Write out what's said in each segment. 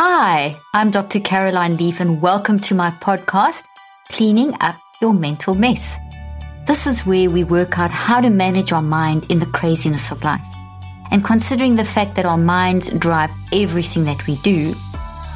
Hi, I'm Dr. Caroline Leaf, and welcome to my podcast, Cleaning Up Your Mental Mess. This is where we work out how to manage our mind in the craziness of life. And considering the fact that our minds drive everything that we do,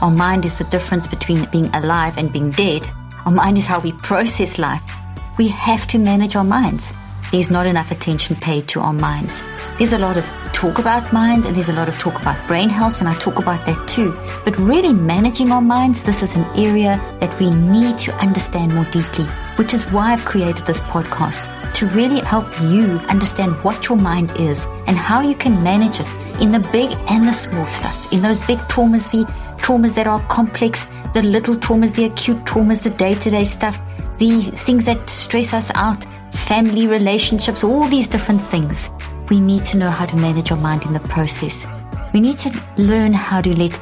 our mind is the difference between being alive and being dead. Our mind is how we process life. We have to manage our minds there's not enough attention paid to our minds. There's a lot of talk about minds and there's a lot of talk about brain health, and I talk about that too. But really managing our minds, this is an area that we need to understand more deeply, which is why I've created this podcast to really help you understand what your mind is and how you can manage it in the big and the small stuff, in those big traumas, the traumas that are complex, the little traumas, the acute traumas, the day to day stuff, the things that stress us out, family relationships, all these different things. We need to know how to manage our mind in the process. We need to learn how to let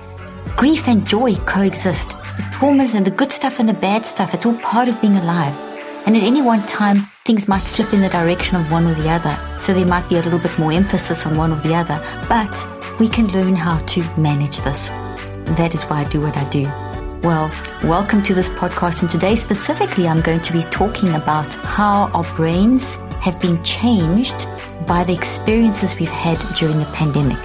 grief and joy coexist. The traumas and the good stuff and the bad stuff, it's all part of being alive. And at any one time, things might flip in the direction of one or the other. So there might be a little bit more emphasis on one or the other. But we can learn how to manage this. that is why I do what I do. Well, welcome to this podcast. And today, specifically, I'm going to be talking about how our brains have been changed by the experiences we've had during the pandemic.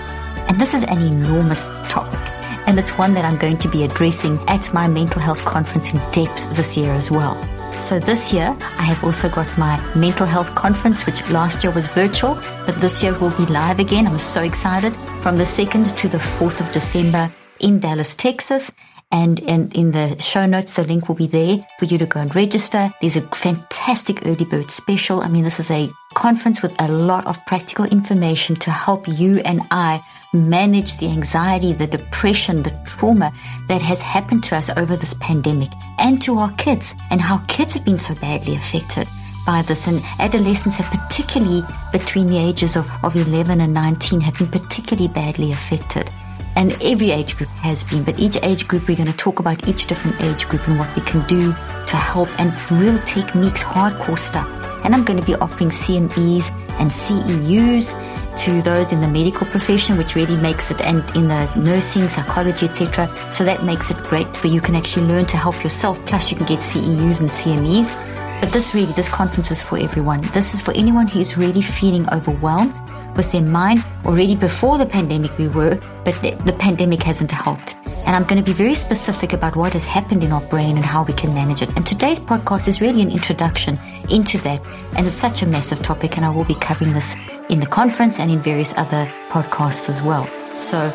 And this is an enormous topic. And it's one that I'm going to be addressing at my mental health conference in depth this year as well. So this year, I have also got my mental health conference, which last year was virtual, but this year will be live again. I'm so excited from the 2nd to the 4th of December in Dallas, Texas. And, and in the show notes, the link will be there for you to go and register. There's a fantastic early bird special. I mean, this is a conference with a lot of practical information to help you and I manage the anxiety, the depression, the trauma that has happened to us over this pandemic and to our kids and how kids have been so badly affected by this and adolescents have particularly between the ages of, of 11 and 19 have been particularly badly affected and every age group has been, but each age group, we're going to talk about each different age group and what we can do to help and real techniques, hardcore stuff. And I'm going to be offering CMEs and CEUs to those in the medical profession, which really makes it, and in the nursing, psychology, etc. So that makes it great where you can actually learn to help yourself. Plus, you can get CEUs and CMEs. But this really, this conference is for everyone. This is for anyone who is really feeling overwhelmed with their mind. Already before the pandemic, we were, but the, the pandemic hasn't helped. And I'm going to be very specific about what has happened in our brain and how we can manage it. And today's podcast is really an introduction into that. And it's such a massive topic, and I will be covering this in the conference and in various other podcasts as well. So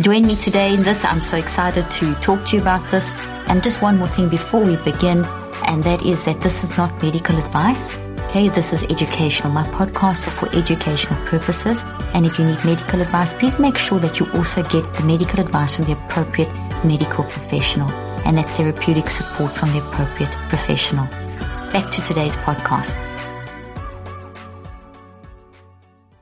join me today in this. I'm so excited to talk to you about this. And just one more thing before we begin, and that is that this is not medical advice. Okay, this is educational. My podcasts are for educational purposes. And if you need medical advice, please make sure that you also get the medical advice from the appropriate medical professional and that therapeutic support from the appropriate professional. Back to today's podcast.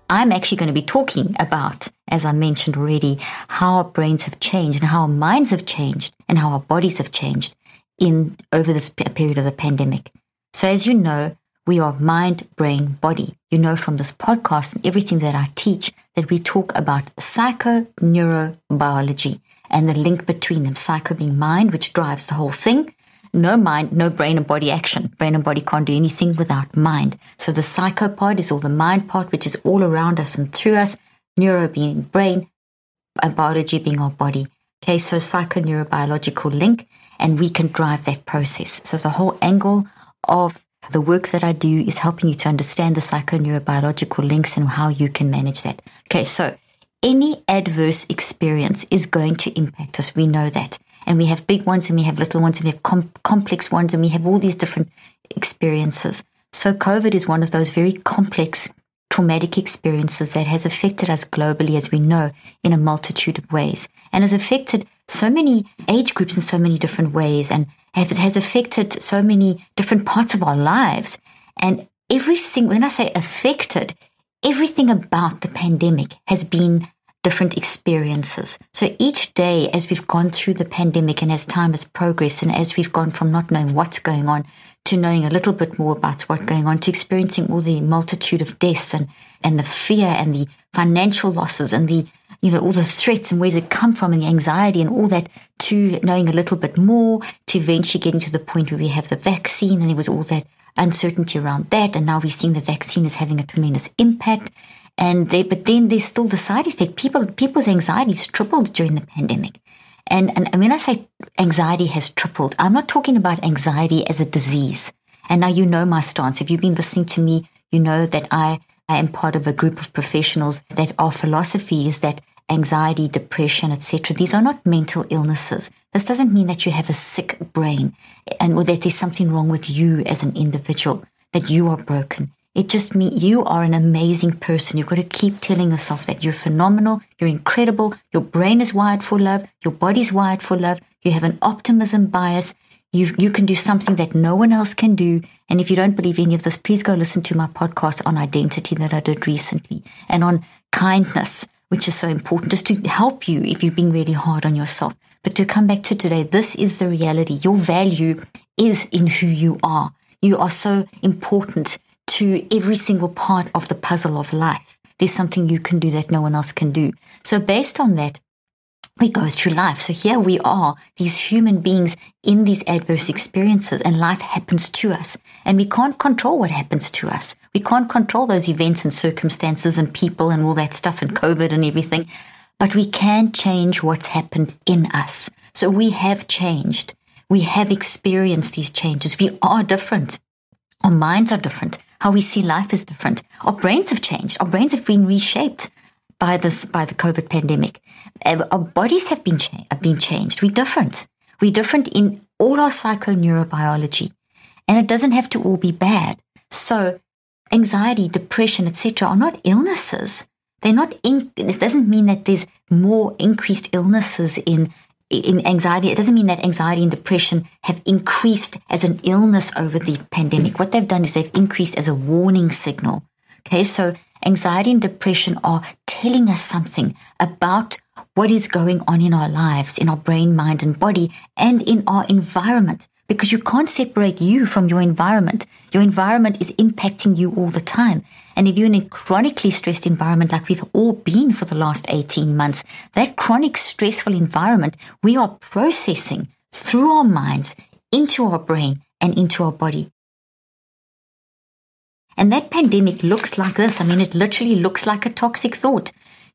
I'm actually going to be talking about, as I mentioned already, how our brains have changed and how our minds have changed and how our bodies have changed in over this period of the pandemic. So as you know, we are mind, brain, body. You know from this podcast and everything that I teach that we talk about psychoneurobiology and the link between them. Psycho being mind, which drives the whole thing. No mind, no brain and body action. Brain and body can't do anything without mind. So the psycho part is all the mind part, which is all around us and through us. Neuro being brain, and biology being our body. Okay, so psychoneurobiological link, and we can drive that process. So the whole angle of the work that I do is helping you to understand the psychoneurobiological links and how you can manage that. Okay, so any adverse experience is going to impact us. We know that. And we have big ones and we have little ones and we have com- complex ones and we have all these different experiences. So COVID is one of those very complex traumatic experiences that has affected us globally, as we know, in a multitude of ways, and has affected so many age groups in so many different ways, and has affected so many different parts of our lives. And every single, when I say affected, everything about the pandemic has been different experiences. So each day, as we've gone through the pandemic and as time has progressed, and as we've gone from not knowing what's going on to knowing a little bit more about what's going on, to experiencing all the multitude of deaths and, and the fear and the financial losses and the, you know, all the threats and where's it come from and the anxiety and all that, to knowing a little bit more, to eventually getting to the point where we have the vaccine and there was all that uncertainty around that. And now we're seeing the vaccine is having a tremendous impact. And they, but then there's still the side effect. People, people's anxieties tripled during the pandemic. And, and when I say anxiety has tripled, I'm not talking about anxiety as a disease. And now you know my stance. If you've been listening to me, you know that I, I am part of a group of professionals that our philosophy is that anxiety, depression, etc. These are not mental illnesses. This doesn't mean that you have a sick brain and or that there's something wrong with you as an individual, that you are broken. It just means you are an amazing person. You've got to keep telling yourself that you're phenomenal, you're incredible, your brain is wired for love, your body's wired for love, you have an optimism bias, you you can do something that no one else can do. And if you don't believe any of this, please go listen to my podcast on identity that I did recently and on kindness, which is so important, just to help you if you've been really hard on yourself. But to come back to today, this is the reality. Your value is in who you are. You are so important to every single part of the puzzle of life. There's something you can do that no one else can do. So based on that, we go through life. So here we are, these human beings in these adverse experiences and life happens to us and we can't control what happens to us. We can't control those events and circumstances and people and all that stuff and COVID and everything, but we can change what's happened in us. So we have changed. We have experienced these changes. We are different. Our minds are different. How we see life is different. Our brains have changed. Our brains have been reshaped by this, by the COVID pandemic. Uh, our bodies have been, cha- have been changed. We're different. We're different in all our psychoneurobiology. And it doesn't have to all be bad. So anxiety, depression, etc. are not illnesses. They're not in, this doesn't mean that there's more increased illnesses in in anxiety, it doesn't mean that anxiety and depression have increased as an illness over the pandemic. What they've done is they've increased as a warning signal. Okay, so anxiety and depression are telling us something about what is going on in our lives, in our brain, mind, and body, and in our environment because you can't separate you from your environment. Your environment is impacting you all the time. And if you're in a chronically stressed environment like we've all been for the last 18 months, that chronic stressful environment we are processing through our minds into our brain and into our body. And that pandemic looks like this. I mean, it literally looks like a toxic thought.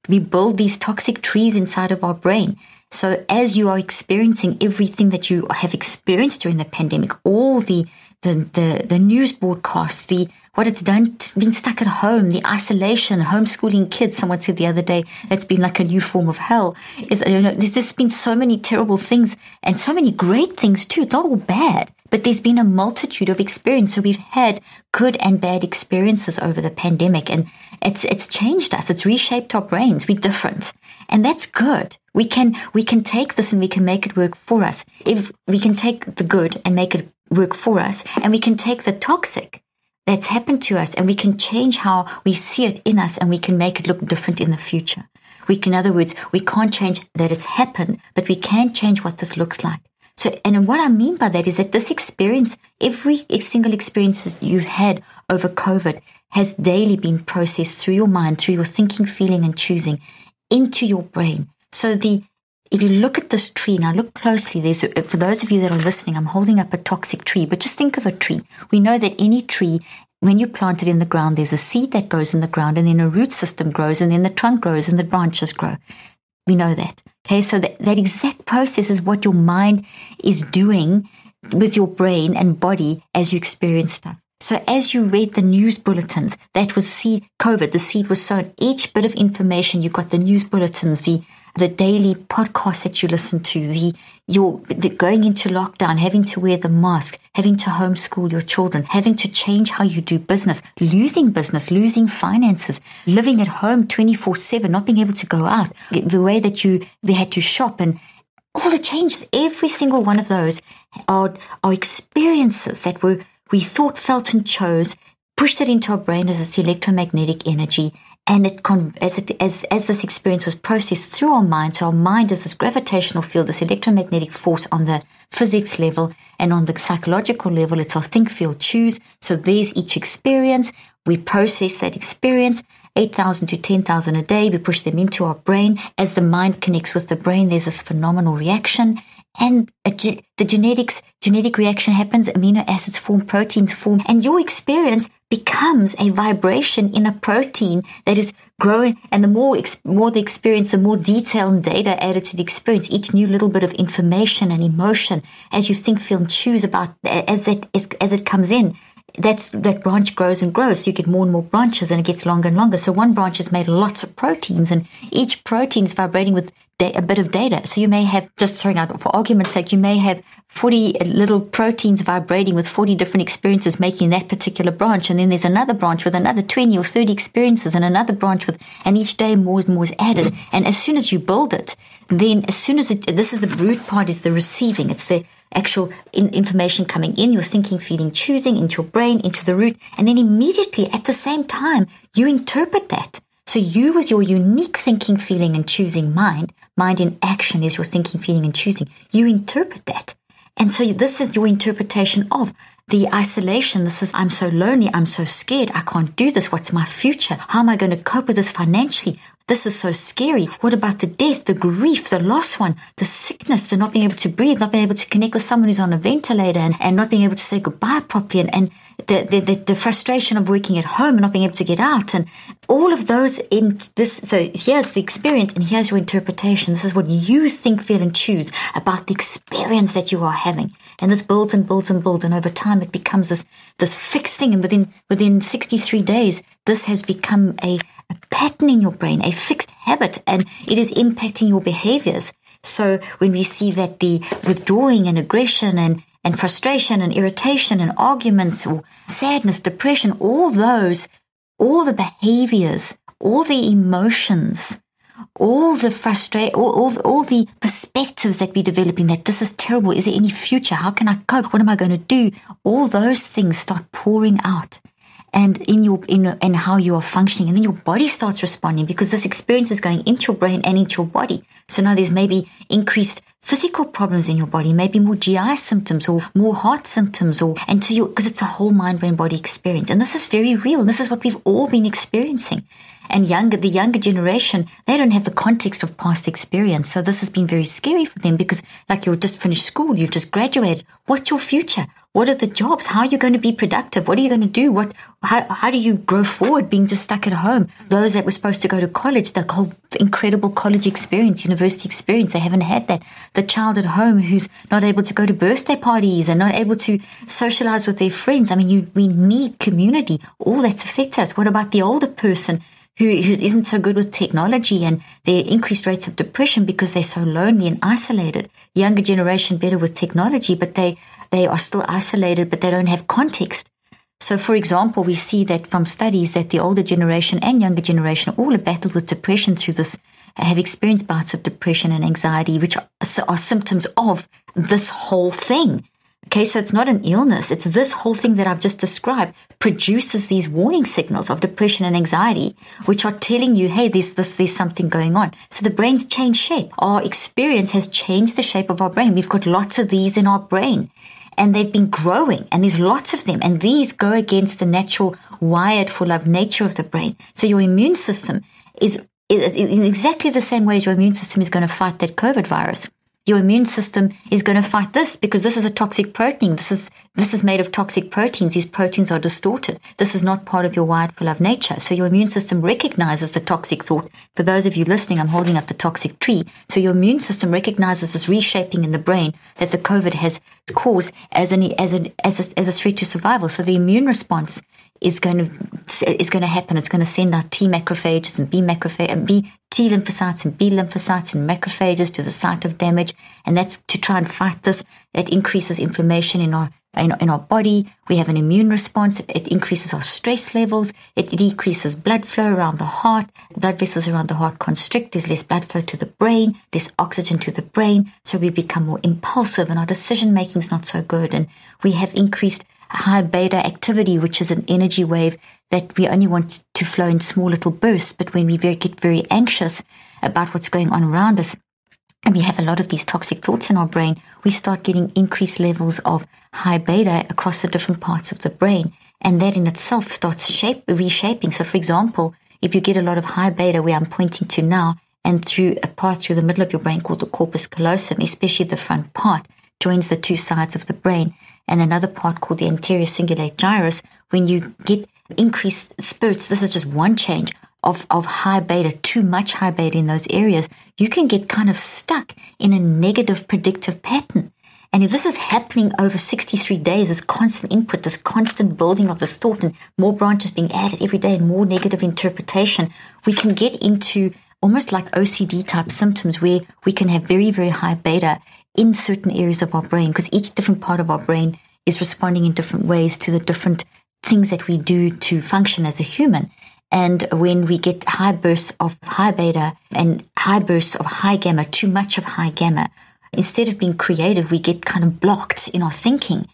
We build these toxic trees inside of our brain. So as you are experiencing everything that you have experienced during the pandemic, all the the the, the news broadcasts, the what it's done, being stuck at home, the isolation, homeschooling kids. Someone said the other day that's been like a new form of hell. Is you know, there's just been so many terrible things and so many great things too. It's not all bad, but there's been a multitude of experience. So we've had good and bad experiences over the pandemic, and it's it's changed us. It's reshaped our brains. We're different, and that's good. We can we can take this and we can make it work for us. If we can take the good and make it work for us, and we can take the toxic that's happened to us and we can change how we see it in us and we can make it look different in the future. We can, in other words, we can't change that it's happened, but we can change what this looks like. So, and what I mean by that is that this experience, every single experience that you've had over COVID has daily been processed through your mind, through your thinking, feeling, and choosing into your brain. So the if you look at this tree now, look closely. There's for those of you that are listening, I'm holding up a toxic tree, but just think of a tree. We know that any tree, when you plant it in the ground, there's a seed that goes in the ground, and then a root system grows, and then the trunk grows, and the branches grow. We know that. Okay, so that, that exact process is what your mind is doing with your brain and body as you experience stuff. So as you read the news bulletins, that was seed COVID, the seed was sown. Each bit of information, you got the news bulletins, the the daily podcast that you listen to, the your the going into lockdown, having to wear the mask, having to homeschool your children, having to change how you do business, losing business, losing finances, living at home 24/7, not being able to go out, the way that you we had to shop and all the changes, every single one of those are, are experiences that were we thought, felt, and chose, pushed it into our brain as this electromagnetic energy, and it as it as as this experience was processed through our mind. So our mind is this gravitational field, this electromagnetic force on the physics level, and on the psychological level, it's our think, feel, choose. So there's each experience. We process that experience. 8,000 to 10,000 a day. We push them into our brain. As the mind connects with the brain, there's this phenomenal reaction and ge- the genetics genetic reaction happens amino acids form proteins form and your experience becomes a vibration in a protein that is growing and the more ex- more the experience the more detail and data added to the experience each new little bit of information and emotion as you think feel and choose about as that as, as it comes in that's that branch grows and grows. So you get more and more branches, and it gets longer and longer. So one branch is made lots of proteins, and each protein is vibrating with da- a bit of data. So you may have, just throwing out for argument's sake, you may have 40 uh, little proteins vibrating with 40 different experiences making that particular branch. And then there's another branch with another 20 or 30 experiences and another branch with, and each day more and more is added. Mm-hmm. And as soon as you build it, then as soon as it, this is the root part is the receiving. It's the actual in, information coming in, your thinking, feeling, choosing into your brain, into the root. And then immediately at the same time, you interpret that. So you with your unique thinking, feeling, and choosing mind, mind in action is your thinking, feeling, and choosing. You interpret that. And so this is your interpretation of the isolation. This is, I'm so lonely. I'm so scared. I can't do this. What's my future? How am I going to cope with this financially? This is so scary. What about the death, the grief, the lost one, the sickness, the not being able to breathe, not being able to connect with someone who's on a ventilator and, and not being able to say goodbye properly and, and the, the, the, frustration of working at home and not being able to get out and all of those in this. So here's the experience and here's your interpretation. This is what you think, feel and choose about the experience that you are having. And this builds and builds and builds. And over time, it becomes this, this fixed thing. And within, within 63 days, this has become a, a pattern in your brain, a fixed habit, and it is impacting your behaviors. So when we see that the withdrawing and aggression and, and frustration and irritation and arguments or sadness, depression, all those, all the behaviors, all the emotions, all the frustration, all, all, all the perspectives that we're developing that this is terrible. Is there any future? How can I cope? What am I going to do? All those things start pouring out and in your in and how you are functioning and then your body starts responding because this experience is going into your brain and into your body. So now there's maybe increased physical problems in your body maybe more gi symptoms or more heart symptoms or and to you because it's a whole mind brain body experience. And this is very real. This is what we've all been experiencing and younger the younger generation they don't have the context of past experience. So this has been very scary for them because like you've just finished school you've just graduated. What's your future? What are the jobs? How are you going to be productive? What are you going to do? What how, how do you grow forward being just stuck at home? Those that were supposed to go to college the whole incredible college experience university experience they haven't had that. The child at home who's not able to go to birthday parties and not able to socialize with their friends. I mean you we need community. All that's affected us. What about the older person who, who isn't so good with technology and their increased rates of depression because they're so lonely and isolated. Younger generation better with technology, but they, they are still isolated, but they don't have context. So, for example, we see that from studies that the older generation and younger generation all have battled with depression through this, have experienced bouts of depression and anxiety, which are, are symptoms of this whole thing. Okay, so it's not an illness. It's this whole thing that I've just described produces these warning signals of depression and anxiety, which are telling you, hey, there's this, there's something going on. So the brain's changed shape. Our experience has changed the shape of our brain. We've got lots of these in our brain and they've been growing and there's lots of them. And these go against the natural wired for love nature of the brain. So your immune system is in exactly the same way as your immune system is going to fight that COVID virus your immune system is going to fight this because this is a toxic protein. This is this is made of toxic proteins. These proteins are distorted. This is not part of your wired for love nature. So your immune system recognizes the toxic thought. For those of you listening, I'm holding up the toxic tree. So your immune system recognizes this reshaping in the brain that the COVID has caused as an as a as a, as a threat to survival. So the immune response is going to is going to happen. It's going to send out T macrophages and B macrophages and B T lymphocytes and B lymphocytes and macrophages to the site of damage. And that's to try and fight this. It increases inflammation in our in, in, our body. We have an immune response. It increases our stress levels. It decreases blood flow around the heart. Blood vessels around the heart constrict. There's less blood flow to the brain, less oxygen to the brain. So we become more impulsive and our decision making is not so good. And we have increased high beta activity, which is an energy wave that we only want to flow in small little bursts. But when we very, get very anxious about what's going on around us, and we have a lot of these toxic thoughts in our brain, we start getting increased levels of high beta across the different parts of the brain. And that in itself starts shape, reshaping. So, for example, if you get a lot of high beta, where I'm pointing to now, and through a part through the middle of your brain called the corpus callosum, especially the front part, joins the two sides of the brain, and another part called the anterior cingulate gyrus, when you get increased spurts, this is just one change of, of high beta, too much high beta in those areas, you can get kind of stuck in a negative predictive pattern. And if this is happening over 63 days, this constant input, this constant building of this thought and more branches being added every day and more negative interpretation, we can get into almost like OCD type symptoms where we can have very, very high beta in certain areas of our brain because each different part of our brain is responding in different ways to the different things that we do to function as a human. And when we get high bursts of high beta and high bursts of high gamma, too much of high gamma, instead of being creative, we get kind of blocked in our thinking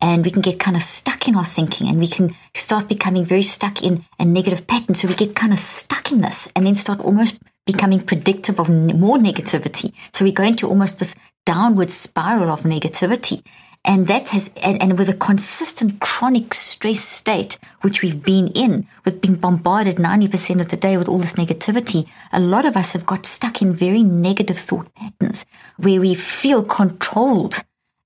and we can get kind of stuck in our thinking and we can start becoming very stuck in a negative pattern. So we get kind of stuck in this and then start almost becoming predictive of more negativity. So we go into almost this downward spiral of negativity. And that has, and, and, with a consistent chronic stress state, which we've been in, with being bombarded 90% of the day with all this negativity, a lot of us have got stuck in very negative thought patterns where we feel controlled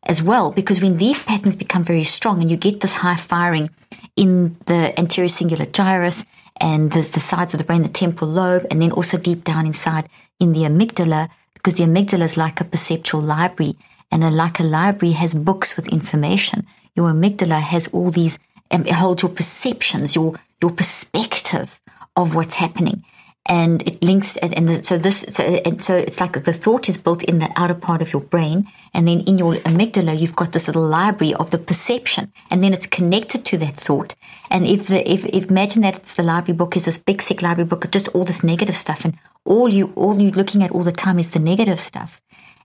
as well. Because when these patterns become very strong and you get this high firing in the anterior cingulate gyrus and the, the sides of the brain, the temporal lobe, and then also deep down inside in the amygdala, because the amygdala is like a perceptual library and a, like a library has books with information. Your amygdala has all these, um, it holds your perceptions, your, your perspective of what's happening. And it links, and so this, so, and so it's like the thought is built in the outer part of your brain. And then in your amygdala, you've got this little library of the perception. And then it's connected to that thought. And if the, if, if imagine that it's the library book is this big, thick library book of just all this negative stuff. And all you, all you're looking at all the time is the negative stuff.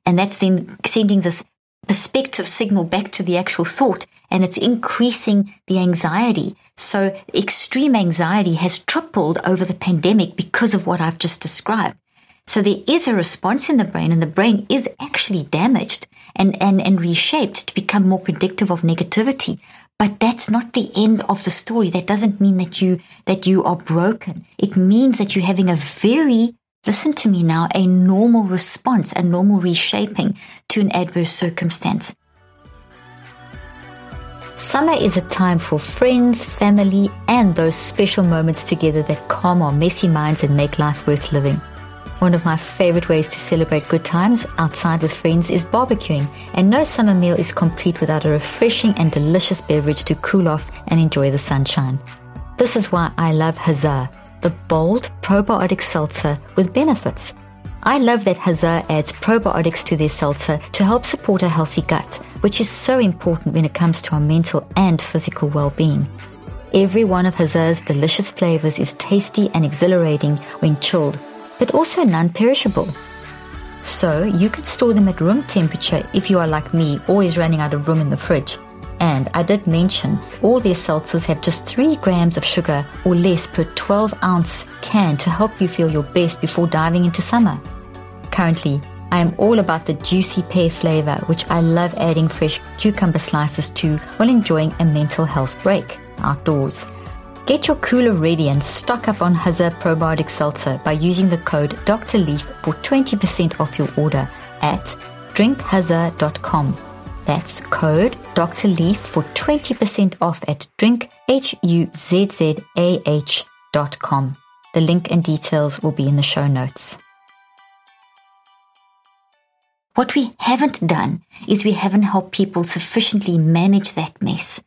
And that's then sending this perspective signal back to the actual thought and it's increasing the anxiety. So extreme anxiety has tripled over the pandemic because of what I've just described. So there is a response in the brain and the brain is actually damaged and, and, and reshaped to become more predictive of negativity. But that's not the end of the story. That doesn't mean that you, that you are broken. It means that you're having a very listen to me now, a normal response, a normal reshaping to an adverse circumstance. Summer is a time for friends, family, and those special moments together that calm our messy minds and make life worth living. One of my favorite ways to celebrate good times outside with friends is barbecuing, and no summer meal is complete without a refreshing and delicious beverage to cool off and enjoy the sunshine. This is why I love Huzzah the bold probiotic seltzer with benefits. I love that Huzzah adds probiotics to their seltzer to help support a healthy gut, which is so important when it comes to our mental and physical well-being. Every one of Huzzah's delicious flavors is tasty and exhilarating when chilled, but also non-perishable. So you can store them at room temperature if you are like me, always running out of room in the fridge. And I did mention all their seltzers have just 3 grams of sugar or less per 12 ounce can to help you feel your best before diving into summer. Currently, I am all about the juicy pear flavor, which I love adding fresh cucumber slices to while enjoying a mental health break outdoors. Get your cooler ready and stock up on Huzzah Probiotic Seltzer by using the code Dr. For 20% off your order at drinkhuzzah.com. That's code Dr. Leaf for 20% off at drinkhuzzah.com. The link and details will be in the show notes. What we haven't done is we haven't helped people sufficiently manage that mess.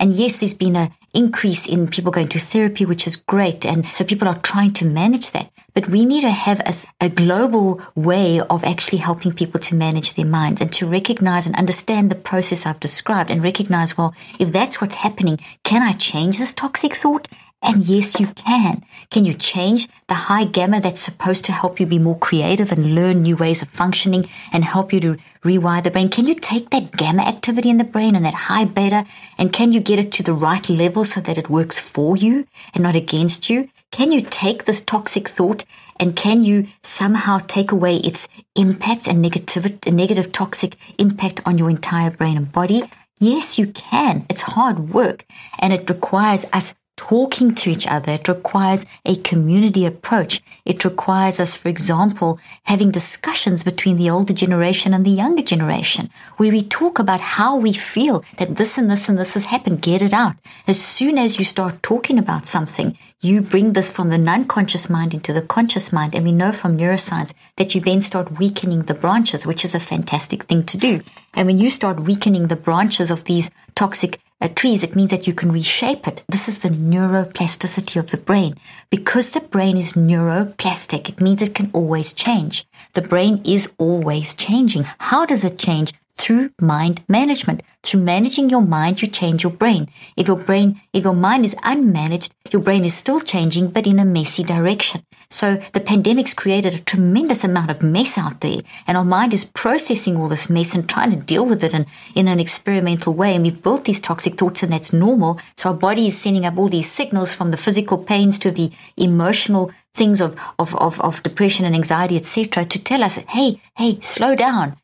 And yes, there's been a increase in people going to therapy, which is great. And so people are trying to manage that. But we need to have a, a, global way of actually helping people to manage their minds and to recognize and understand the process I've described and recognize, well, if that's what's happening, can I change this toxic thought? And yes, you can. Can you change the high gamma that's supposed to help you be more creative and learn new ways of functioning and help you to rewire the brain? Can you take that gamma activity in the brain and that high beta and can you get it to the right level so that it works for you and not against you? Can you take this toxic thought and can you somehow take away its impact and negative, negative toxic impact on your entire brain and body? Yes, you can. It's hard work and it requires us talking to each other. It requires a community approach. It requires us, for example, having discussions between the older generation and the younger generation, where we talk about how we feel that this and this and this has happened. Get it out. As soon as you start talking about something, you bring this from the non-conscious mind into the conscious mind. And we know from neuroscience that you then start weakening the branches, which is a fantastic thing to do. And when you start weakening the branches of these toxic uh, trees, it means that you can reshape it. This is the neuroplasticity of the brain. Because the brain is neuroplastic, it means it can always change. The brain is always changing. How does it change? Through mind management. Through managing your mind, you change your brain. If your brain, if your mind is unmanaged, your brain is still changing, but in a messy direction. So the pandemic's created a tremendous amount of mess out there, and our mind is processing all this mess and trying to deal with it in, in an experimental way. And we've built these toxic thoughts, and that's normal. So our body is sending up all these signals from the physical pains to the emotional things of, of, of, of depression and anxiety, etc., to tell us, hey, hey, slow down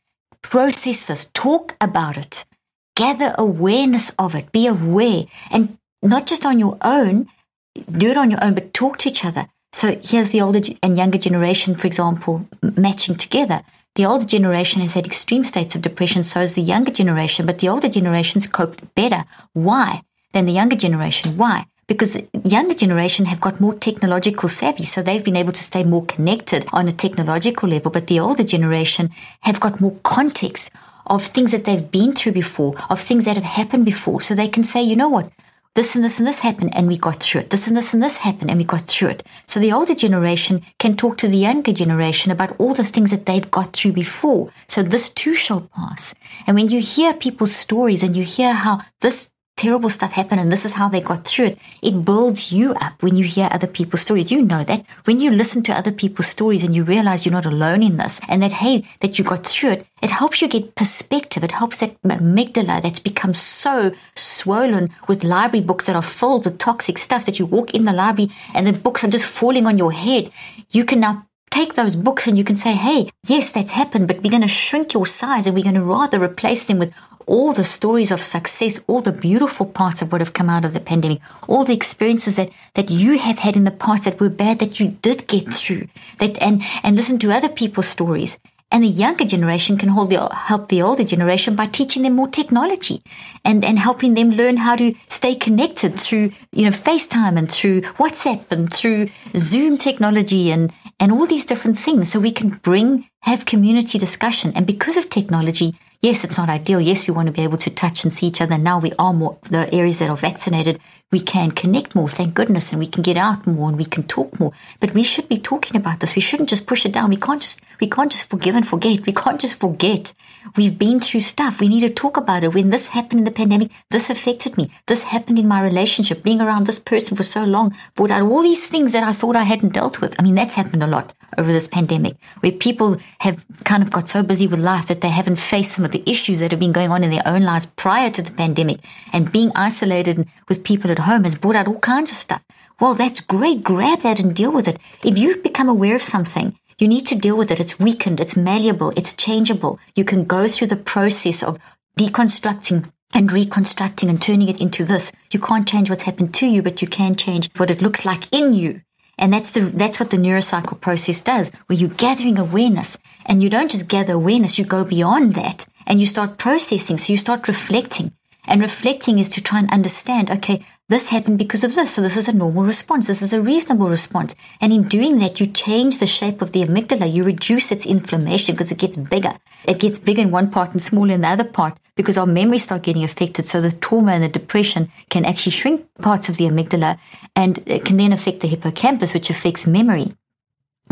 process this, talk about it, gather awareness of it, be aware, and not just on your own, do it on your own, but talk to each other. So here's the older and younger generation, for example, matching together. The older generation has had extreme states of depression, so has the younger generation, but the older generations coped better. Why? Than the younger generation. Why? Because younger generation have got more technological savvy, so they've been able to stay more connected on a technological level. But the older generation have got more context of things that they've been through before, of things that have happened before, so they can say, you know what, this and this and this happened and we got through it. This and this and this happened and we got through it. So the older generation can talk to the younger generation about all the things that they've got through before. So this too shall pass. And when you hear people's stories and you hear how this terrible stuff happened and this is how they got through it. It builds you up when you hear other people's stories. You know that when you listen to other people's stories and you realize you're not alone in this and that, hey, that you got through it, it helps you get perspective. It helps that amygdala that's become so swollen with library books that are filled with toxic stuff that you walk in the library and the books are just falling on your head. You can now take those books and you can say, hey, yes, that's happened, but we're going to shrink your size and we're going to rather replace them with all the stories of success, all the beautiful parts of what have come out of the pandemic, all the experiences that, that you have had in the past that were bad that you did get through, that and and listen to other people's stories. And the younger generation can the, help the older generation by teaching them more technology and, and helping them learn how to stay connected through, you know, FaceTime and through WhatsApp and through Zoom technology and, and all these different things. So we can bring, have community discussion. And because of technology, yes, it's not ideal. Yes, we want to be able to touch and see each other. Now we are more, the areas that are vaccinated, we can connect more, thank goodness, and we can get out more and we can talk more. But we should be talking about this. We shouldn't just push it down. We can't just, we can't just forgive and forget. We can't just forget. We've been through stuff. We need to talk about it. When this happened in the pandemic, this affected me. This happened in my relationship. Being around this person for so long brought out all these things that I thought I hadn't dealt with. I mean, that's happened a lot over this pandemic where people have kind of got so busy with life that they haven't faced some of the issues that have been going on in their own lives prior to the pandemic and being isolated with people at home has brought out all kinds of stuff. Well, that's great. Grab that and deal with it. If you've become aware of something, you need to deal with it. It's weakened. It's malleable. It's changeable. You can go through the process of deconstructing and reconstructing and turning it into this. You can't change what's happened to you, but you can change what it looks like in you. And that's the, that's what the neurocycle process does, where you're gathering awareness and you don't just gather awareness, you go beyond that and you start processing. So you start reflecting and reflecting is to try and understand, okay, this happened because of this. So this is a normal response. This is a reasonable response. And in doing that, you change the shape of the amygdala. You reduce its inflammation because it gets bigger. It gets big in one part and small in the other part because our memories start getting affected. So the trauma and the depression can actually shrink parts of the amygdala and it can then affect the hippocampus, which affects memory.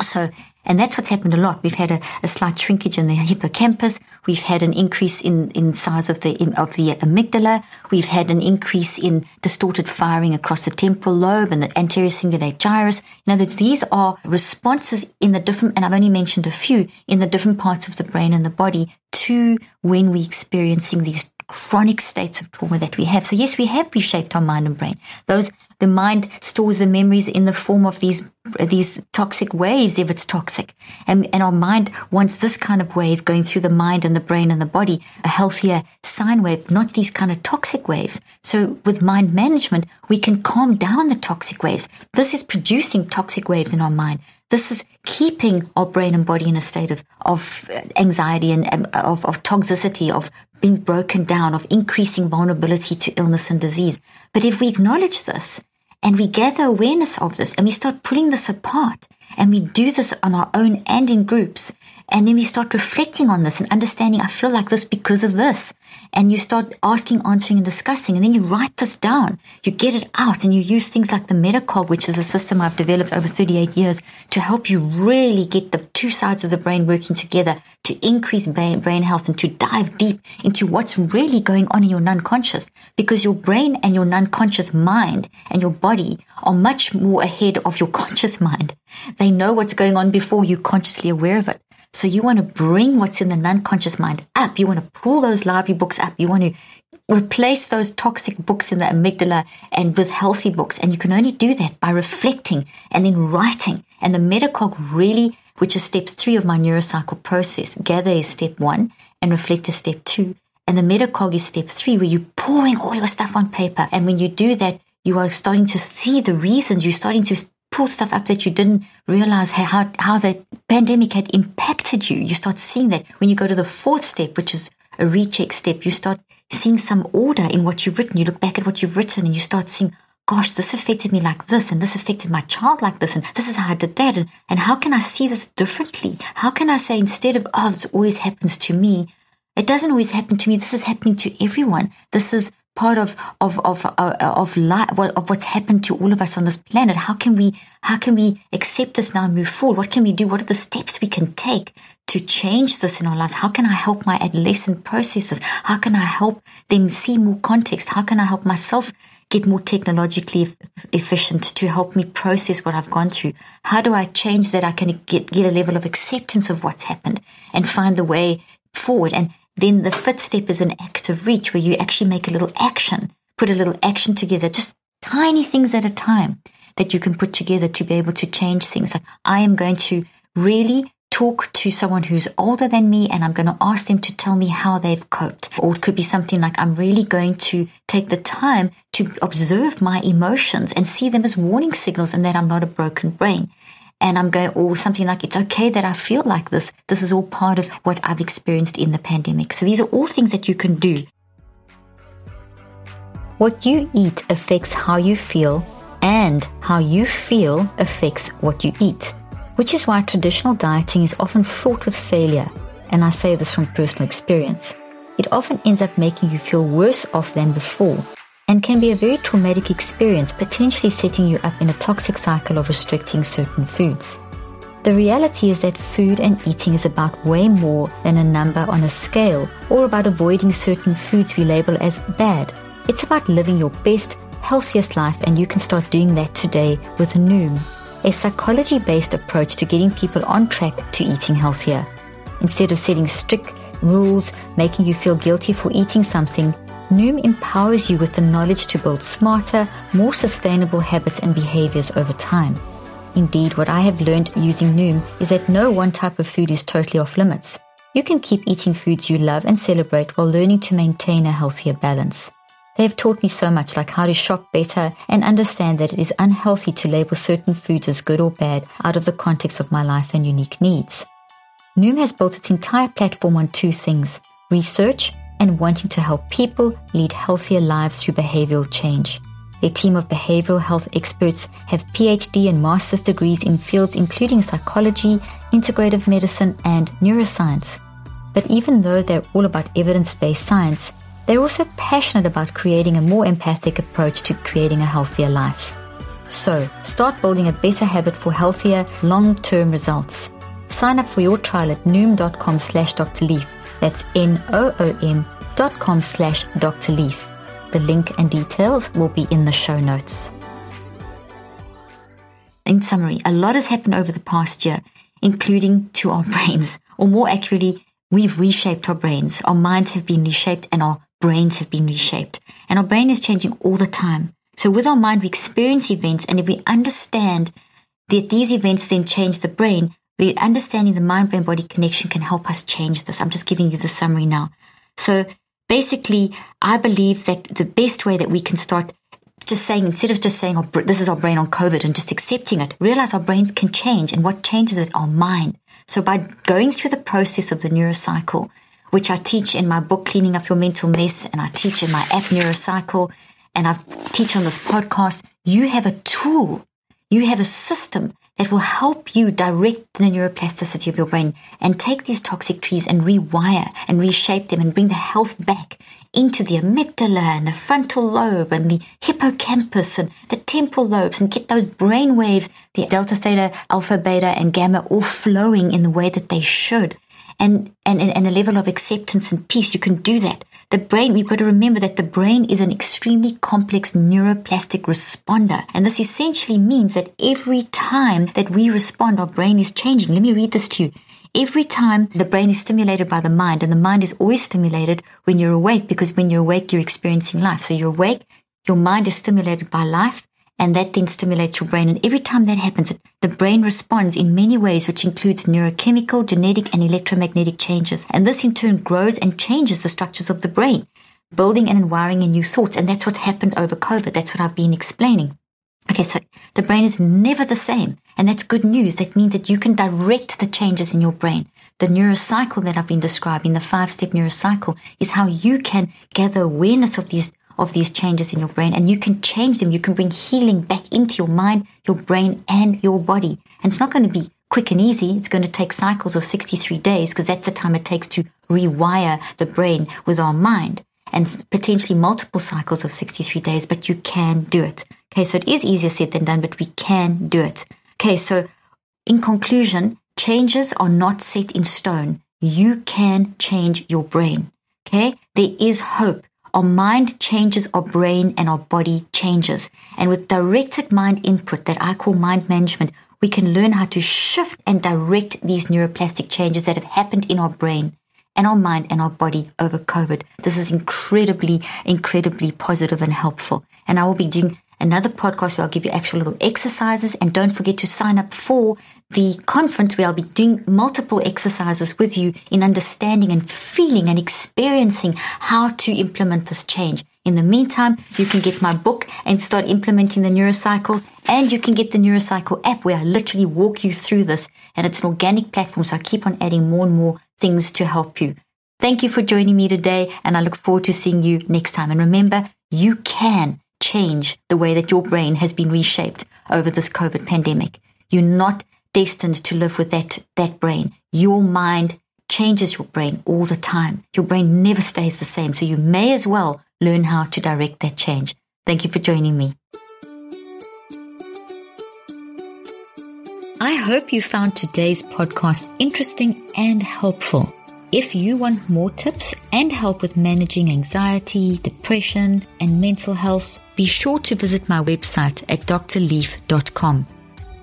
So, and that's what's happened a lot. We've had a, a, slight shrinkage in the hippocampus. We've had an increase in, in size of the of the amygdala. We've had an increase in distorted firing across the temporal lobe and the anterior cingulate gyrus. In other words, these are responses in the different, and I've only mentioned a few in the different parts of the brain and the body to when we're experiencing these chronic states of trauma that we have. So yes, we have reshaped our mind and brain. Those the mind stores the memories in the form of these these toxic waves if it's toxic. And, and our mind wants this kind of wave going through the mind and the brain and the body, a healthier sine wave, not these kind of toxic waves. So with mind management, we can calm down the toxic waves. This is producing toxic waves in our mind. This is keeping our brain and body in a state of, of uh, anxiety and um, of, of toxicity, of being broken down, of increasing vulnerability to illness and disease. But if we acknowledge this and we gather awareness of this and we start pulling this apart and we do this on our own and in groups, and then we start reflecting on this and understanding, I feel like this because of this. And you start asking, answering, and discussing. And then you write this down. You get it out and you use things like the Metacog, which is a system I've developed over 38 years to help you really get the two sides of the brain working together to increase brain, brain health and to dive deep into what's really going on in your non-conscious because your brain and your non-conscious mind and your body are much more ahead of your conscious mind. They know what's going on before you're consciously aware of it. So you want to bring what's in the non-conscious mind up. You want to pull those library books up. You want to replace those toxic books in the amygdala and with healthy books. And you can only do that by reflecting and then writing. And the Metacog really, which is step three of my neurocycle process, gather is step one and reflect is step two. And the Metacog is step three, where you're pouring all your stuff on paper. And when you do that, you are starting to see the reasons. You're starting to pull stuff up that you didn't realize how, how the pandemic had impacted you. You start seeing that when you go to the fourth step, which is a recheck step, you start seeing some order in what you've written. You look back at what you've written and you start seeing, gosh, this affected me like this, and this affected my child like this, and this is how I did that, and, and how can I see this differently? How can I say instead of, oh, this always happens to me, it doesn't always happen to me. This is happening to everyone. This is part of of of uh, of life of what's happened to all of us on this planet. How can we how can we accept this now and move forward? What can we do? What are the steps we can take to change this in our lives? How can i help my adolescent processes? How can i help them see more context? How can i help myself get more technologically efficient to help me process what I've gone through? How do I change that I can get, get a level of acceptance of what's happened and find the way forward? And then the fifth step is an active reach where you actually make a little action, put a little action together, just tiny things at a time that you can put together to be able to change things. Like I am going to really talk to someone who's older than me and I'm going to ask them to tell me how they've coped. Or it could be something like I'm really going to take the time to observe my emotions and see them as warning signals and that I'm not a broken brain and I'm going, or something like, it's okay that I feel like this. This is all part of what I've experienced in the pandemic. So these are all things that you can do. What you eat affects how you feel, and how you feel affects what you eat, which is why traditional dieting is often fraught with failure. And I say this from personal experience. It often ends up making you feel worse off than before and can be a very traumatic experience, potentially setting you up in a toxic cycle of restricting certain foods. The reality is that food and eating is about way more than a number on a scale or about avoiding certain foods we label as bad. It's about living your best, healthiest life, and you can start doing that today with Noom, a psychology based approach to getting people on track to eating healthier. Instead of setting strict rules, making you feel guilty for eating something, Noom empowers you with the knowledge to build smarter, more sustainable habits and behaviors over time. Indeed, what I have learned using Noom is that no one type of food is totally off limits. You can keep eating foods you love and celebrate while learning to maintain a healthier balance. They have taught me so much, like how to shop better and understand that it is unhealthy to label certain foods as good or bad out of the context of my life and unique needs. Noom has built its entire platform on two things research and wanting to help people lead healthier lives through behavioral change. A team of behavioral health experts have PhD and master's degrees in fields including psychology, integrative medicine, and neuroscience. But even though they're all about evidence based science, they're also passionate about creating a more empathic approach to creating a healthier life. So, start building a better habit for healthier, long-term results. Sign up for your trial at noom.com slash Dr. Leaf. That's N-O-O-M dot com slash Dr. Leaf. The link and details will be in the show notes. In summary, a lot has happened over the past year, including to our brains, or more accurately, we've reshaped our brains. Our minds have been reshaped and our brains have been reshaped. And our brain is changing all the time. So with our mind, we experience events, and if we understand that these events then change the brain, understanding the mind brain body connection can help us change this. I'm just giving you the summary now. So basically, I believe that the best way that we can start just saying, instead of just saying, oh, this is our brain on COVID and just accepting it, realize our brains can change. And what changes it? Our mind. So by going through the process of the neurocycle, which I teach in my book, Cleaning Up Your Mental Mess, and I teach in my app, Neurocycle, and I teach on this podcast, you have a tool, you have a system that will help you direct the neuroplasticity of your brain and take these toxic trees and rewire and reshape them and bring the health back into the amygdala and the frontal lobe and the hippocampus and the temporal lobes and get those brain waves, the delta, theta, alpha, beta, and gamma all flowing in the way that they should. And, and, and a level of acceptance and peace. You can do that the brain, we've got to remember that the brain is an extremely complex neuroplastic responder. And this essentially means that every time that we respond, our brain is changing. Let me read this to you. Every time the brain is stimulated by the mind, and the mind is always stimulated when you're awake, because when you're awake, you're experiencing life. So you're awake, your mind is stimulated by life, and that then stimulates your brain. And every time that happens, the brain responds in many ways, which includes neurochemical, genetic, and electromagnetic changes. And this in turn grows and changes the structures of the brain, building and wiring in new thoughts. And that's what's happened over COVID. That's what I've been explaining. Okay, so the brain is never the same. And that's good news. That means that you can direct the changes in your brain. The neurocycle that I've been describing, the five step neurocycle, is how you can gather awareness of these of these changes in your brain and you can change them. You can bring healing back into your mind, your brain, and your body. And it's not going to be quick and easy. It's going to take cycles of 63 days because that's the time it takes to rewire the brain with our mind and potentially multiple cycles of 63 days, but you can do it. Okay, so it is easier said than done, but we can do it. Okay, so in conclusion, changes are not set in stone. You can change your brain. Okay, there is hope. Our mind changes, our brain and our body changes. And with directed mind input that I call mind management, we can learn how to shift and direct these neuroplastic changes that have happened in our brain and our mind and our body over COVID. This is incredibly, incredibly positive and helpful. And I will be doing another podcast where I'll give you actual little exercises. And don't forget to sign up for the conference where I'll be doing multiple exercises with you in understanding and feeling and experiencing how to implement this change. In the meantime, you can get my book and start implementing the neurocycle and you can get the neurocycle app where I literally walk you through this and it's an organic platform. So I keep on adding more and more things to help you. Thank you for joining me today and I look forward to seeing you next time. And remember, you can change the way that your brain has been reshaped over this COVID pandemic. You're not destined to live with that, that brain. Your mind changes your brain all the time. Your brain never stays the same. So you may as well learn how to direct that change. Thank you for joining me. I hope you found today's podcast interesting and helpful. If you want more tips and help with managing anxiety, depression, and mental health, be sure to visit my website at drleaf.com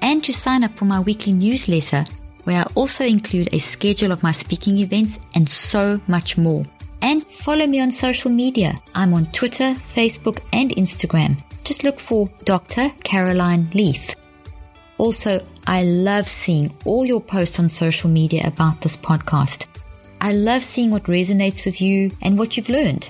and to sign up for my weekly newsletter where I also include a schedule of my speaking events and so much more. And follow me on social media. I'm on Twitter, Facebook, and Instagram. Just look for Dr. Caroline Leaf. Also, I love seeing all your posts on social media about this podcast. I love seeing what resonates with you and what you've learned.